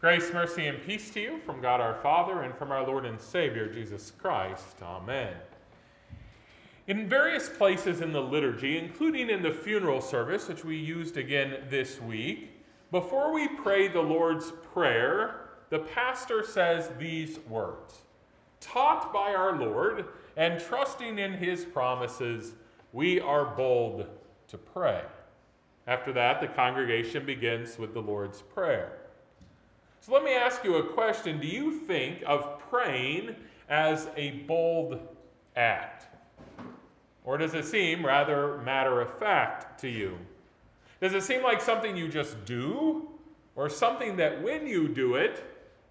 Grace, mercy, and peace to you from God our Father and from our Lord and Savior, Jesus Christ. Amen. In various places in the liturgy, including in the funeral service, which we used again this week, before we pray the Lord's Prayer, the pastor says these words Taught by our Lord and trusting in his promises, we are bold to pray. After that, the congregation begins with the Lord's Prayer. So let me ask you a question. Do you think of praying as a bold act? Or does it seem rather matter of fact to you? Does it seem like something you just do? Or something that when you do it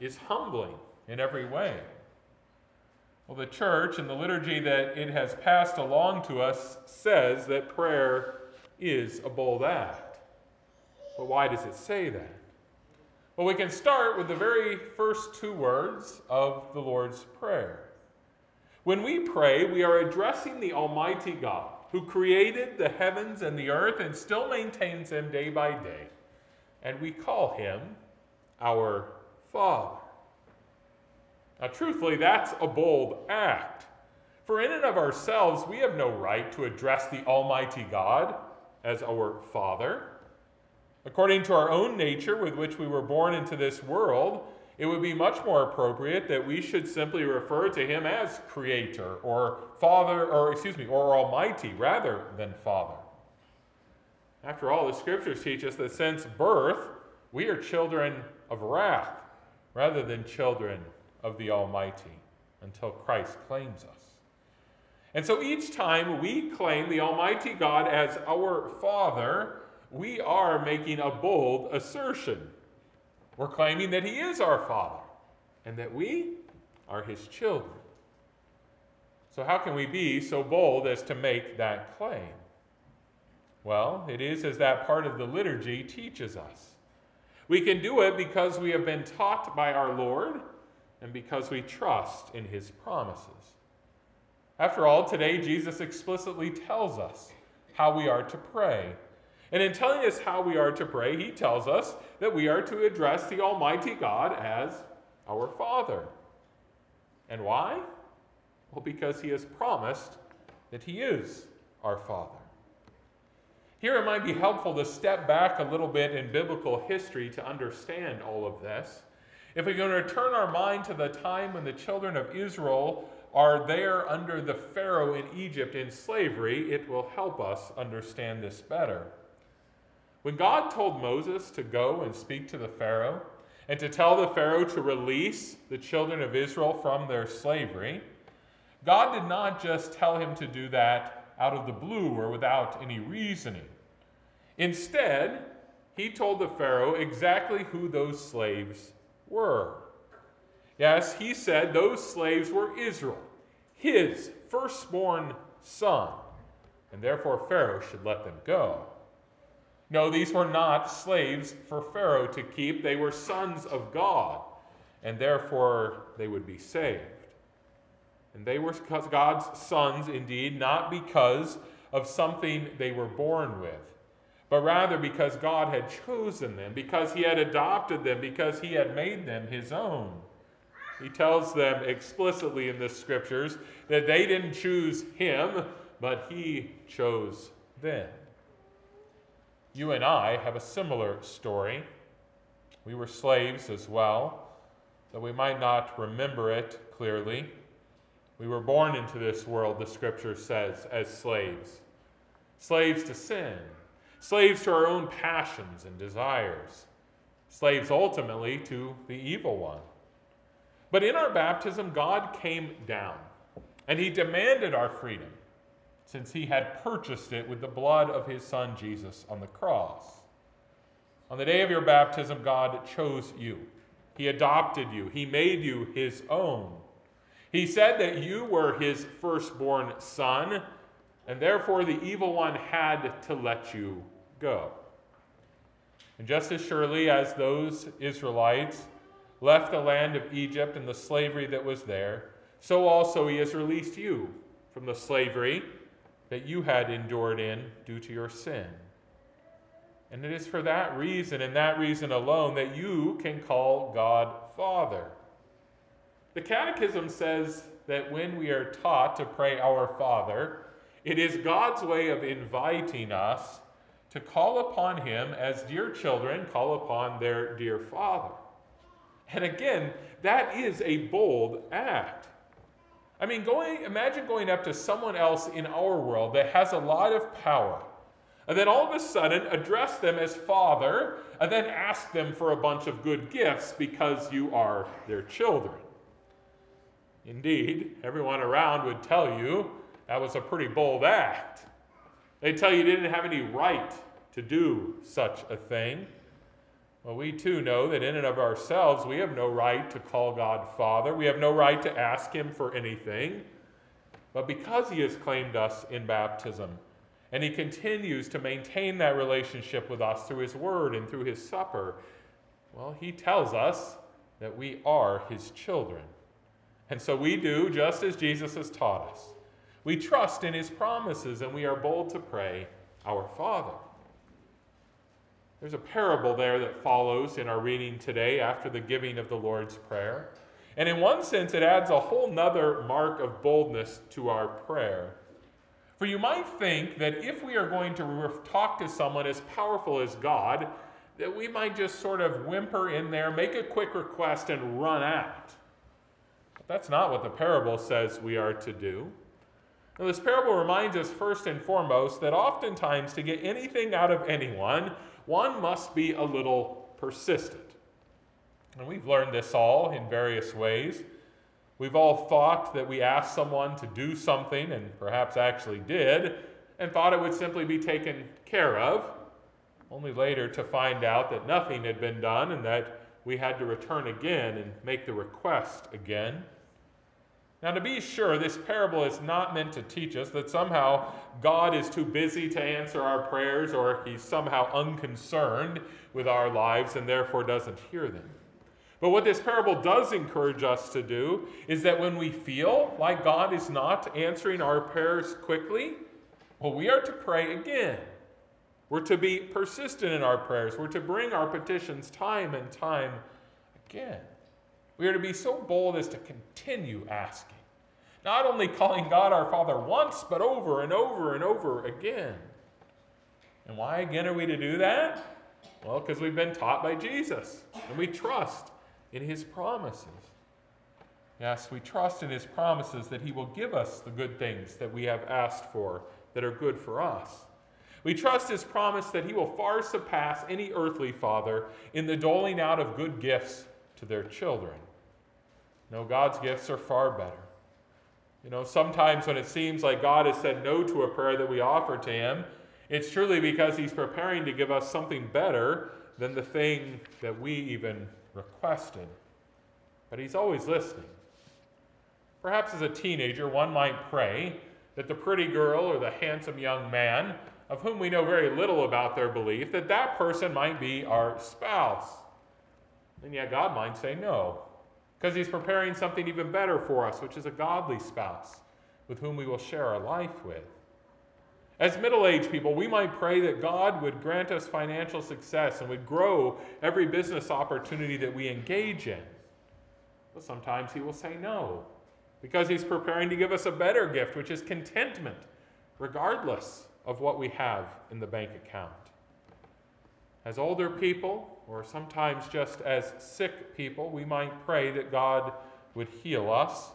is humbling in every way? Well, the church and the liturgy that it has passed along to us says that prayer is a bold act. But why does it say that? Well, we can start with the very first two words of the Lord's Prayer. When we pray, we are addressing the Almighty God who created the heavens and the earth and still maintains them day by day. And we call him our Father. Now, truthfully, that's a bold act. For in and of ourselves, we have no right to address the Almighty God as our Father. According to our own nature with which we were born into this world, it would be much more appropriate that we should simply refer to him as creator or father or excuse me or almighty rather than father. After all, the scriptures teach us that since birth, we are children of wrath rather than children of the Almighty until Christ claims us. And so each time we claim the Almighty God as our Father, we are making a bold assertion. We're claiming that He is our Father and that we are His children. So, how can we be so bold as to make that claim? Well, it is as that part of the liturgy teaches us. We can do it because we have been taught by our Lord and because we trust in His promises. After all, today Jesus explicitly tells us how we are to pray and in telling us how we are to pray, he tells us that we are to address the Almighty God as our Father. And why? Well, because he has promised that he is our Father. Here it might be helpful to step back a little bit in biblical history to understand all of this. If we can return our mind to the time when the children of Israel are there under the Pharaoh in Egypt in slavery, it will help us understand this better. When God told Moses to go and speak to the Pharaoh and to tell the Pharaoh to release the children of Israel from their slavery, God did not just tell him to do that out of the blue or without any reasoning. Instead, he told the Pharaoh exactly who those slaves were. Yes, he said those slaves were Israel, his firstborn son, and therefore Pharaoh should let them go. No, these were not slaves for Pharaoh to keep. They were sons of God, and therefore they would be saved. And they were God's sons indeed, not because of something they were born with, but rather because God had chosen them, because He had adopted them, because He had made them His own. He tells them explicitly in the scriptures that they didn't choose Him, but He chose them. You and I have a similar story. We were slaves as well, though we might not remember it clearly. We were born into this world, the scripture says, as slaves. Slaves to sin, slaves to our own passions and desires, slaves ultimately to the evil one. But in our baptism, God came down and he demanded our freedom since he had purchased it with the blood of his son Jesus on the cross. On the day of your baptism, God chose you. He adopted you. He made you his own. He said that you were his firstborn son, and therefore the evil one had to let you go. And just as surely as those Israelites left the land of Egypt and the slavery that was there, so also he has released you from the slavery that you had endured in due to your sin. And it is for that reason and that reason alone that you can call God Father. The Catechism says that when we are taught to pray Our Father, it is God's way of inviting us to call upon Him as dear children call upon their dear Father. And again, that is a bold act. I mean, going, imagine going up to someone else in our world that has a lot of power, and then all of a sudden address them as Father, and then ask them for a bunch of good gifts because you are their children. Indeed, everyone around would tell you that was a pretty bold act. They'd tell you you didn't have any right to do such a thing. Well, we too know that in and of ourselves, we have no right to call God Father. We have no right to ask Him for anything. But because He has claimed us in baptism, and He continues to maintain that relationship with us through His Word and through His supper, well, He tells us that we are His children. And so we do just as Jesus has taught us. We trust in His promises, and we are bold to pray, Our Father. There's a parable there that follows in our reading today after the giving of the Lord's Prayer. And in one sense, it adds a whole nother mark of boldness to our prayer. For you might think that if we are going to talk to someone as powerful as God, that we might just sort of whimper in there, make a quick request, and run out. But that's not what the parable says we are to do. Now, this parable reminds us first and foremost that oftentimes to get anything out of anyone, one must be a little persistent. And we've learned this all in various ways. We've all thought that we asked someone to do something and perhaps actually did, and thought it would simply be taken care of, only later to find out that nothing had been done and that we had to return again and make the request again. Now, to be sure, this parable is not meant to teach us that somehow God is too busy to answer our prayers or he's somehow unconcerned with our lives and therefore doesn't hear them. But what this parable does encourage us to do is that when we feel like God is not answering our prayers quickly, well, we are to pray again. We're to be persistent in our prayers. We're to bring our petitions time and time again. We are to be so bold as to continue asking. Not only calling God our Father once, but over and over and over again. And why again are we to do that? Well, because we've been taught by Jesus and we trust in his promises. Yes, we trust in his promises that he will give us the good things that we have asked for that are good for us. We trust his promise that he will far surpass any earthly father in the doling out of good gifts to their children. No, God's gifts are far better. You know, sometimes when it seems like God has said no to a prayer that we offer to Him, it's truly because He's preparing to give us something better than the thing that we even requested. But He's always listening. Perhaps as a teenager, one might pray that the pretty girl or the handsome young man, of whom we know very little about their belief, that that person might be our spouse. And yet God might say no because he's preparing something even better for us, which is a godly spouse with whom we will share our life with. As middle aged people, we might pray that God would grant us financial success and would grow every business opportunity that we engage in. But sometimes He will say no, because He's preparing to give us a better gift, which is contentment, regardless of what we have in the bank account. As older people, or sometimes just as sick people, we might pray that God would heal us.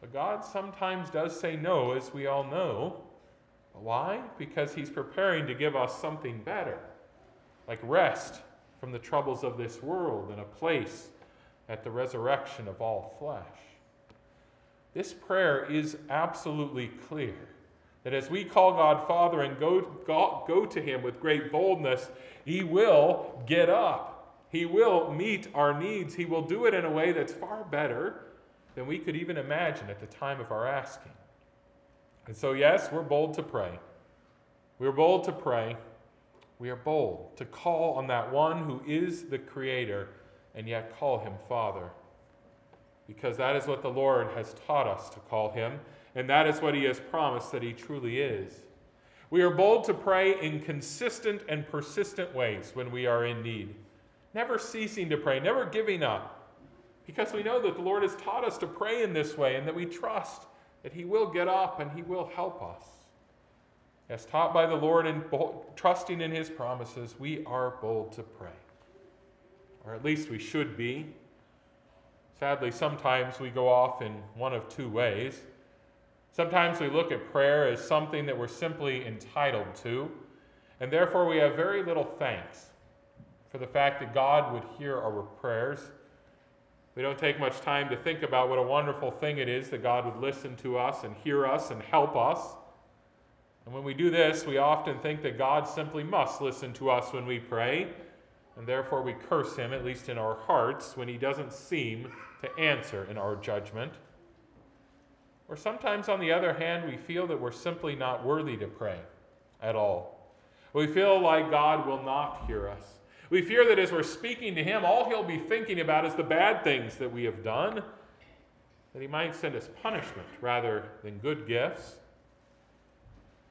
But God sometimes does say no, as we all know. Why? Because He's preparing to give us something better, like rest from the troubles of this world and a place at the resurrection of all flesh. This prayer is absolutely clear that as we call God Father and go, go, go to Him with great boldness, He will get up. He will meet our needs. He will do it in a way that's far better than we could even imagine at the time of our asking. And so, yes, we're bold to pray. We're bold to pray. We are bold to call on that one who is the Creator and yet call Him Father. Because that is what the Lord has taught us to call Him and that is what he has promised that he truly is. We are bold to pray in consistent and persistent ways when we are in need, never ceasing to pray, never giving up, because we know that the Lord has taught us to pray in this way and that we trust that He will get up and He will help us. As taught by the Lord and trusting in His promises, we are bold to pray. Or at least we should be. Sadly, sometimes we go off in one of two ways. Sometimes we look at prayer as something that we're simply entitled to, and therefore we have very little thanks for the fact that God would hear our prayers. We don't take much time to think about what a wonderful thing it is that God would listen to us and hear us and help us. And when we do this, we often think that God simply must listen to us when we pray, and therefore we curse Him, at least in our hearts, when He doesn't seem to answer in our judgment. Or sometimes, on the other hand, we feel that we're simply not worthy to pray at all. We feel like God will not hear us. We fear that as we're speaking to Him, all He'll be thinking about is the bad things that we have done, that He might send us punishment rather than good gifts.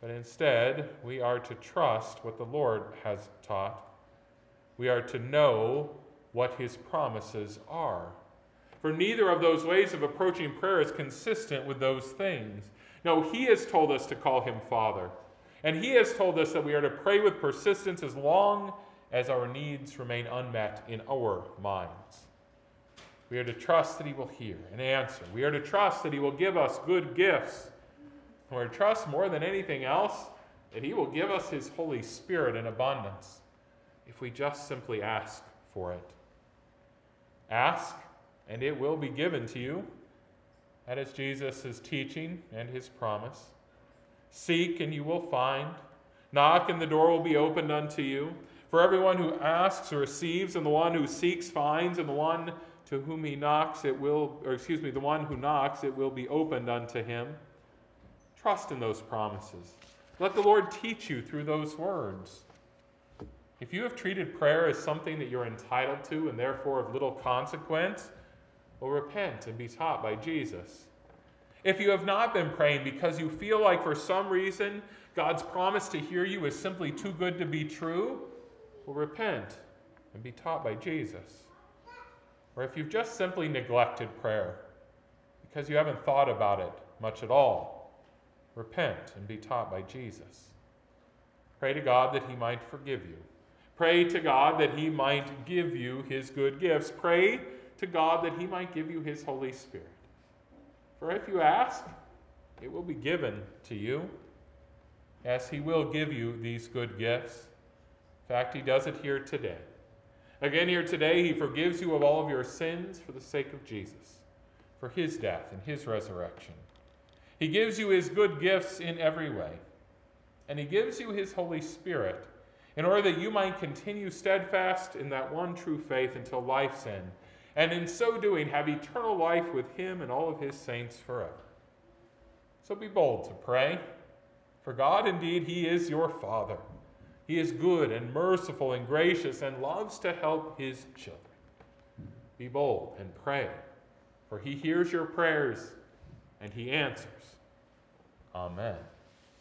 But instead, we are to trust what the Lord has taught. We are to know what His promises are for neither of those ways of approaching prayer is consistent with those things. No, He has told us to call Him Father. And He has told us that we are to pray with persistence as long as our needs remain unmet in our minds. We are to trust that He will hear and answer. We are to trust that He will give us good gifts. And we are to trust more than anything else that He will give us His Holy Spirit in abundance if we just simply ask for it. Ask and it will be given to you. That is Jesus' teaching and his promise. Seek, and you will find. Knock, and the door will be opened unto you. For everyone who asks receives, and the one who seeks finds, and the one to whom he knocks, it will, or excuse me, the one who knocks, it will be opened unto him. Trust in those promises. Let the Lord teach you through those words. If you have treated prayer as something that you're entitled to and therefore of little consequence, will repent and be taught by Jesus. If you have not been praying because you feel like for some reason God's promise to hear you is simply too good to be true, will repent and be taught by Jesus. Or if you've just simply neglected prayer because you haven't thought about it much at all, repent and be taught by Jesus. Pray to God that He might forgive you. Pray to God that He might give you His good gifts. Pray to God that He might give you His Holy Spirit. For if you ask, it will be given to you. Yes, He will give you these good gifts. In fact, He does it here today. Again, here today, He forgives you of all of your sins for the sake of Jesus, for His death and His resurrection. He gives you His good gifts in every way, and He gives you His Holy Spirit in order that you might continue steadfast in that one true faith until life's end and in so doing have eternal life with him and all of his saints forever. So be bold to pray, for God indeed, he is your Father. He is good and merciful and gracious and loves to help his children. Be bold and pray, for he hears your prayers and he answers. Amen.